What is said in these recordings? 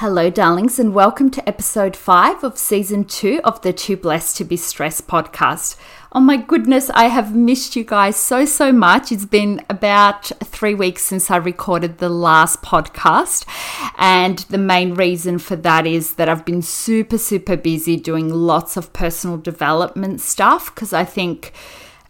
Hello, darlings, and welcome to episode five of season two of the Too Blessed to Be Stressed podcast. Oh my goodness, I have missed you guys so, so much. It's been about three weeks since I recorded the last podcast. And the main reason for that is that I've been super, super busy doing lots of personal development stuff because I think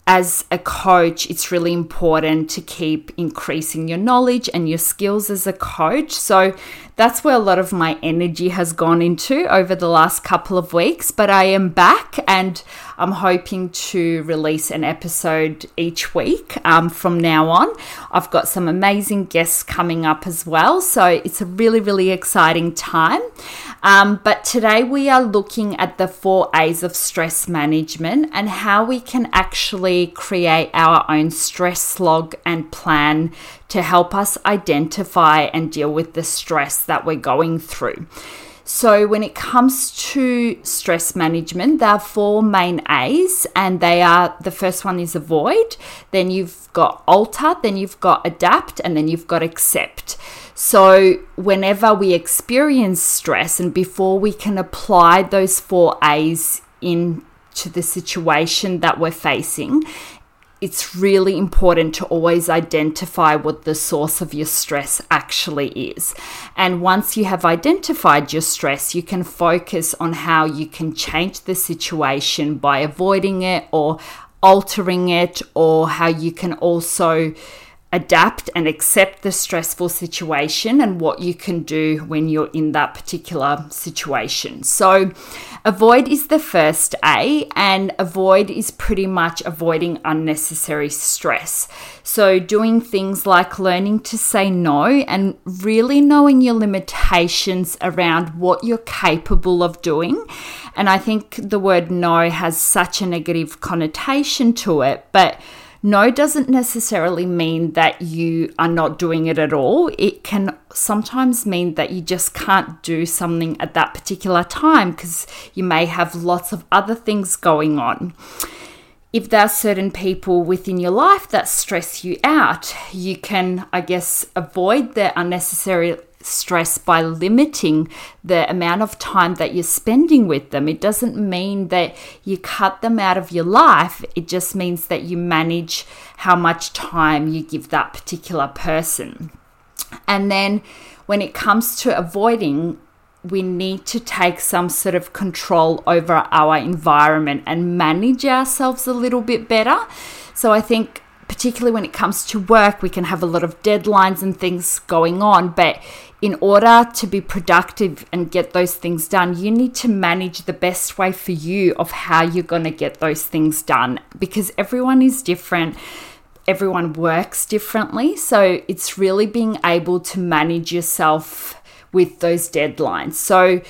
as a coach, it's really important to keep increasing your knowledge and your skills as a coach. So that's where a lot of my energy has gone into over the last couple of weeks. But I am back and I'm hoping to release an episode each week um, from now on. I've got some amazing guests coming up as well. So it's a really, really exciting time. Um, but today we are looking at the four A's of stress management and how we can actually create our own stress log and plan to help us identify and deal with the stress that we're going through. So, when it comes to stress management, there are four main A's, and they are the first one is avoid, then you've got alter, then you've got adapt, and then you've got accept. So, whenever we experience stress, and before we can apply those four A's into the situation that we're facing, it's really important to always identify what the source of your stress actually is. And once you have identified your stress, you can focus on how you can change the situation by avoiding it or altering it, or how you can also adapt and accept the stressful situation and what you can do when you're in that particular situation. So, avoid is the first A, and avoid is pretty much avoiding unnecessary stress. So, doing things like learning to say no and really knowing your limitations around what you're capable of doing. And I think the word no has such a negative connotation to it, but no doesn't necessarily mean that you are not doing it at all. It can sometimes mean that you just can't do something at that particular time because you may have lots of other things going on. If there are certain people within your life that stress you out, you can, I guess, avoid the unnecessary stress by limiting the amount of time that you're spending with them. It doesn't mean that you cut them out of your life, it just means that you manage how much time you give that particular person. And then when it comes to avoiding, we need to take some sort of control over our environment and manage ourselves a little bit better. So I think particularly when it comes to work, we can have a lot of deadlines and things going on. But in order to be productive and get those things done, you need to manage the best way for you of how you're going to get those things done because everyone is different. Everyone works differently. So it's really being able to manage yourself with those deadlines. So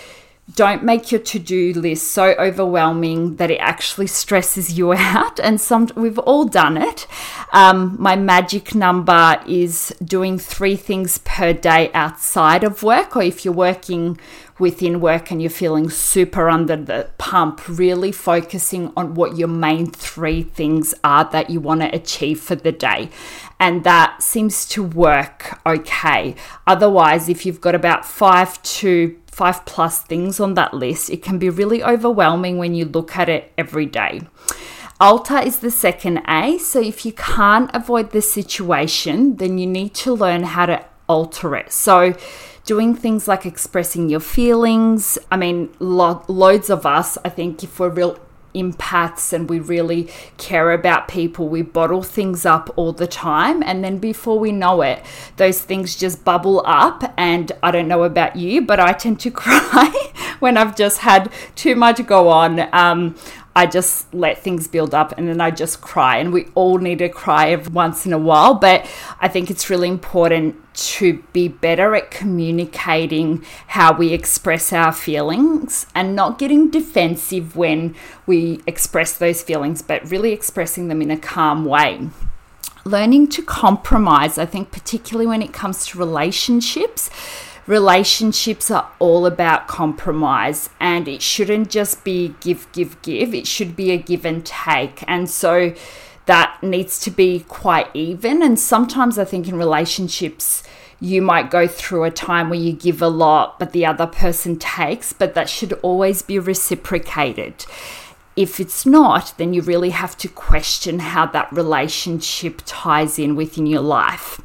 don't make your to-do list so overwhelming that it actually stresses you out and some we've all done it. Um, my magic number is doing three things per day outside of work or if you're working within work and you're feeling super under the pump really focusing on what your main three things are that you want to achieve for the day. And that seems to work okay. Otherwise if you've got about five to five plus things on that list, it can be really overwhelming when you look at it every day. Alter is the second A. So if you can't avoid the situation, then you need to learn how to alter it. So, doing things like expressing your feelings. I mean, lo- loads of us, I think, if we're real empaths and we really care about people, we bottle things up all the time. And then before we know it, those things just bubble up. And I don't know about you, but I tend to cry when I've just had too much go on. Um, I just let things build up and then I just cry. And we all need to cry every once in a while. But I think it's really important to be better at communicating how we express our feelings and not getting defensive when we express those feelings, but really expressing them in a calm way learning to compromise, I think, particularly when it comes to relationships, relationships are all about compromise and it shouldn't just be give, give, give. It should be a give and take. And so that needs to be quite even. And sometimes I think in relationships, you might go through a time where you give a lot, but the other person takes, but that should always be reciprocated. If it's not, then you really have to question how that relationship ties in within your life.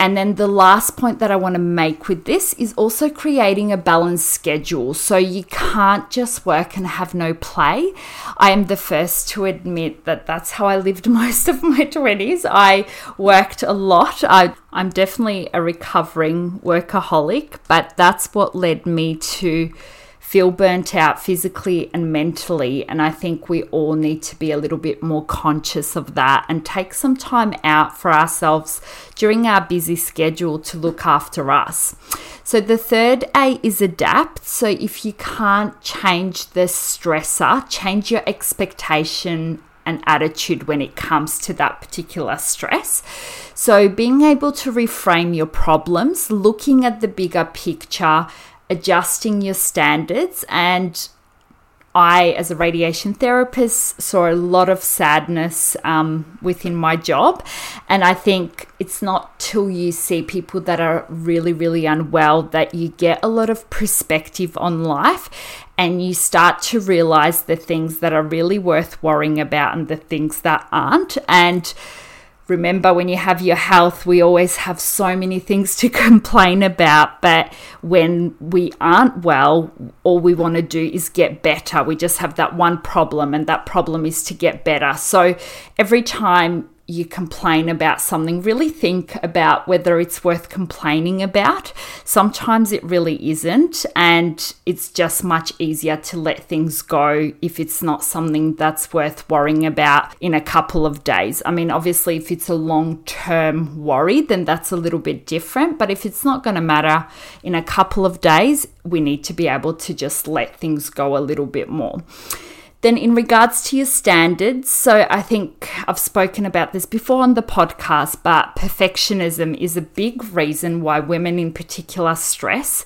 And then the last point that I want to make with this is also creating a balanced schedule. So you can't just work and have no play. I am the first to admit that that's how I lived most of my 20s. I worked a lot. I, I'm definitely a recovering workaholic, but that's what led me to feel burnt out physically and mentally. And I think we all need to be a little bit more conscious of that and take some time out for ourselves during our busy schedule to look after us. So, the third A is adapt. So, if you can't change the stressor, change your expectation and attitude when it comes to that particular stress. So, being able to reframe your problems, looking at the bigger picture, adjusting your standards. And I, as a radiation therapist, saw a lot of sadness um, within my job. And I think it's not till you see people that are really, really unwell that you get a lot of perspective on life and you start to realize the things that are really worth worrying about and the things that aren't. And remember when you have your health, we always have so many things to complain about. But when we aren't well, all we want to do is get better. We just have that one problem, and that problem is to get better. So every time you complain about something, really think about whether it's worth complaining about. Sometimes it really isn't, and it's just much easier to let things go if it's not something that's worth worrying about in a couple of days. I mean, obviously, if it's a long term worry, then that's a little bit different, but if it's not going to matter in a couple of days, we need to be able to just let things go a little bit more. Then, in regards to your standards, so I think I've spoken about this before on the podcast, but perfectionism is a big reason why women in particular stress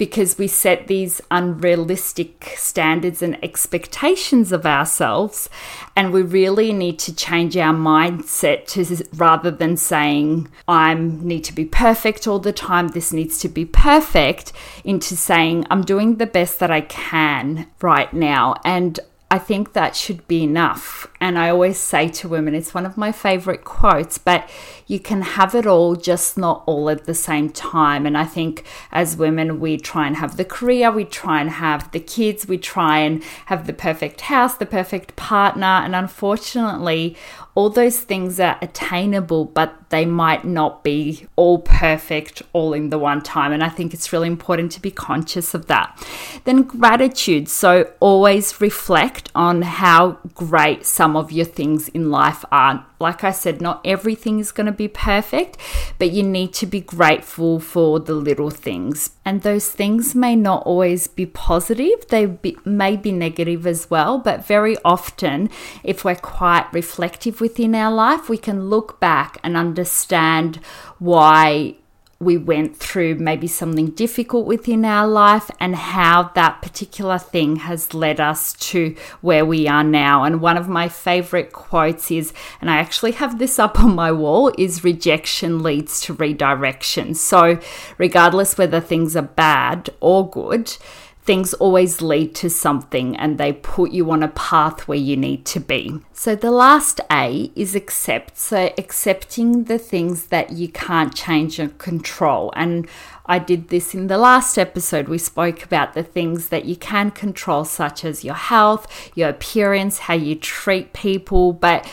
because we set these unrealistic standards and expectations of ourselves. And we really need to change our mindset to rather than saying, I need to be perfect all the time, this needs to be perfect, into saying, I'm doing the best that I can right now. And I think that should be enough. And I always say to women, it's one of my favorite quotes, but you can have it all, just not all at the same time. And I think as women, we try and have the career, we try and have the kids, we try and have the perfect house, the perfect partner. And unfortunately, all those things are attainable, but they might not be all perfect all in the one time. And I think it's really important to be conscious of that. Then gratitude. So always reflect on how great some of your things in life are. Like I said, not everything is going to be perfect, but you need to be grateful for the little things. And those things may not always be positive, they be, may be negative as well. But very often, if we're quite reflective within our life, we can look back and understand why we went through maybe something difficult within our life and how that particular thing has led us to where we are now. And one of my favorite quotes is, and I actually have this up on my wall, is rejection leads to redirection. So, regardless whether things are bad or good, things always lead to something and they put you on a path where you need to be. So, the last A is accept. So, accepting the things that you can't change or control. And I did this in the last episode. We spoke about the things that you can control, such as your health, your appearance, how you treat people. But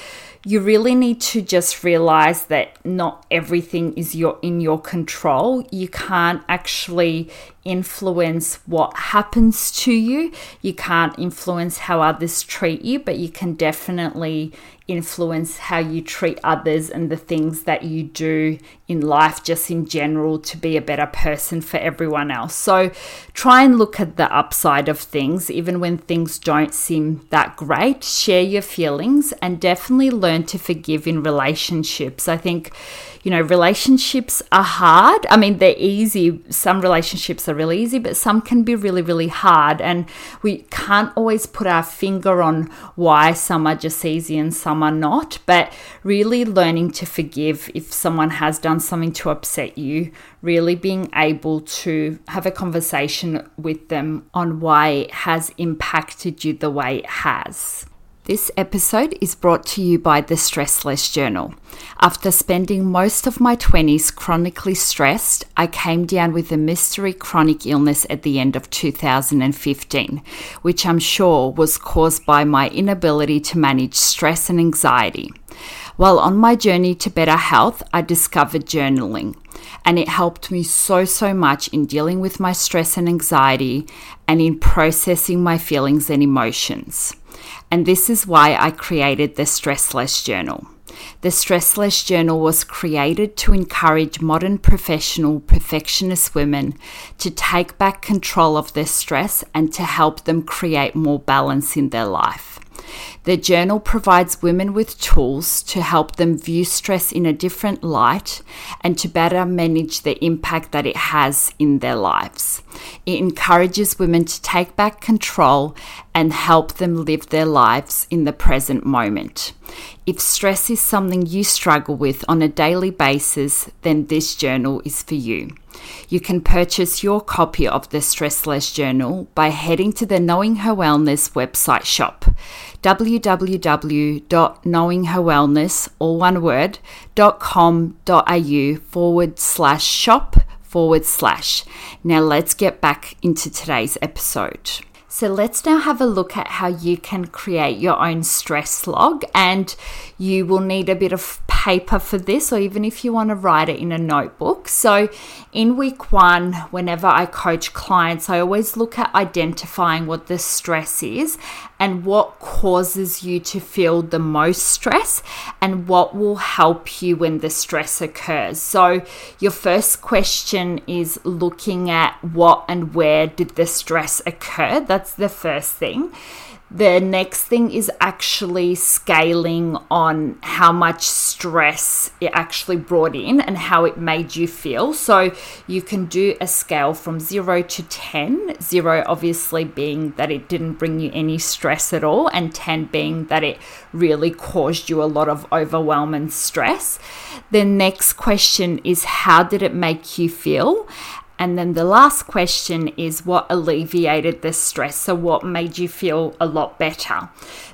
you really need to just realize that not everything is your in your control. You can't actually influence what happens to you. You can't influence how others treat you, but you can definitely influence how you treat others and the things that you do in life, just in general, to be a better person for everyone else. So try and look at the upside of things, even when things don't seem that great. Share your feelings and definitely learn to forgive in relationships. I think you know, relationships are hard. I mean, they're easy. Some relationships are really easy, but some can be really, really hard. And we can't always put our finger on why some are just easy and some are not. But really learning to forgive if someone has done something to upset you, really being able to have a conversation with them on why it has impacted you the way it has. This episode is brought to you by the Stressless Journal. After spending most of my 20s chronically stressed, I came down with a mystery chronic illness at the end of 2015, which I'm sure was caused by my inability to manage stress and anxiety. While on my journey to better health, I discovered journaling, and it helped me so, so much in dealing with my stress and anxiety and in processing my feelings and emotions. And this is why I created the Stressless Journal. The Stressless Journal was created to encourage modern professional perfectionist women to take back control of their stress and to help them create more balance in their life. The journal provides women with tools to help them view stress in a different light and to better manage the impact that it has in their lives. It encourages women to take back control and help them live their lives in the present moment. If stress is something you struggle with on a daily basis, then this journal is for you. You can purchase your copy of the Stressless Journal by heading to the Knowing Her Wellness website shop www.knowingherwellness, forward slash shop forward slash. Now let's get back into today's episode. So let's now have a look at how you can create your own stress log and you will need a bit of paper for this, or even if you want to write it in a notebook. So, in week one, whenever I coach clients, I always look at identifying what the stress is and what causes you to feel the most stress and what will help you when the stress occurs. So, your first question is looking at what and where did the stress occur. That's the first thing. The next thing is actually scaling on how much stress it actually brought in and how it made you feel. So you can do a scale from zero to 10, zero obviously being that it didn't bring you any stress at all, and 10 being that it really caused you a lot of overwhelm and stress. The next question is how did it make you feel? And then the last question is what alleviated the stress? So, what made you feel a lot better?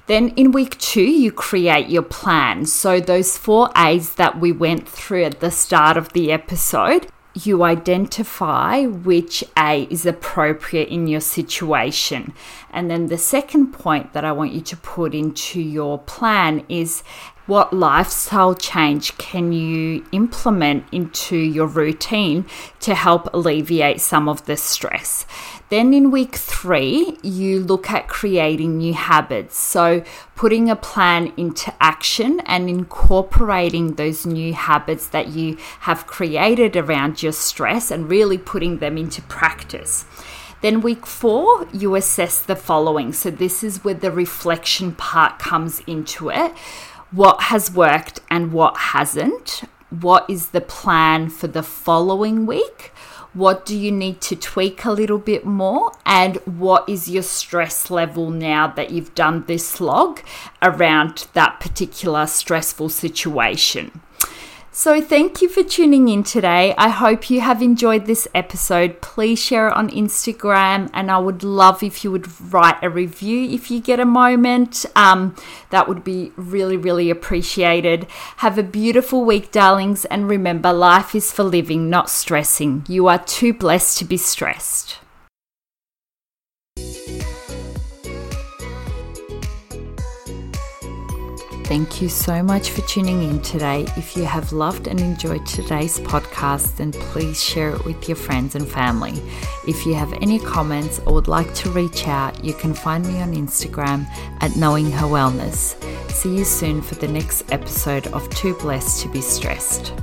Then in week two, you create your plan. So, those four A's that we went through at the start of the episode, you identify which A is appropriate in your situation. And then the second point that I want you to put into your plan is what lifestyle change can you implement into your routine to help alleviate some of the stress? Then in week three, you look at creating new habits. So, putting a plan into action and incorporating those new habits that you have created around your stress and really putting them into practice. Then, week four, you assess the following. So, this is where the reflection part comes into it what has worked and what hasn't. What is the plan for the following week? What do you need to tweak a little bit more? And what is your stress level now that you've done this log around that particular stressful situation? So, thank you for tuning in today. I hope you have enjoyed this episode. Please share it on Instagram, and I would love if you would write a review if you get a moment. Um, that would be really, really appreciated. Have a beautiful week, darlings, and remember life is for living, not stressing. You are too blessed to be stressed. Thank you so much for tuning in today. If you have loved and enjoyed today's podcast, then please share it with your friends and family. If you have any comments or would like to reach out, you can find me on Instagram at Knowing Her Wellness. See you soon for the next episode of Too Blessed to Be Stressed.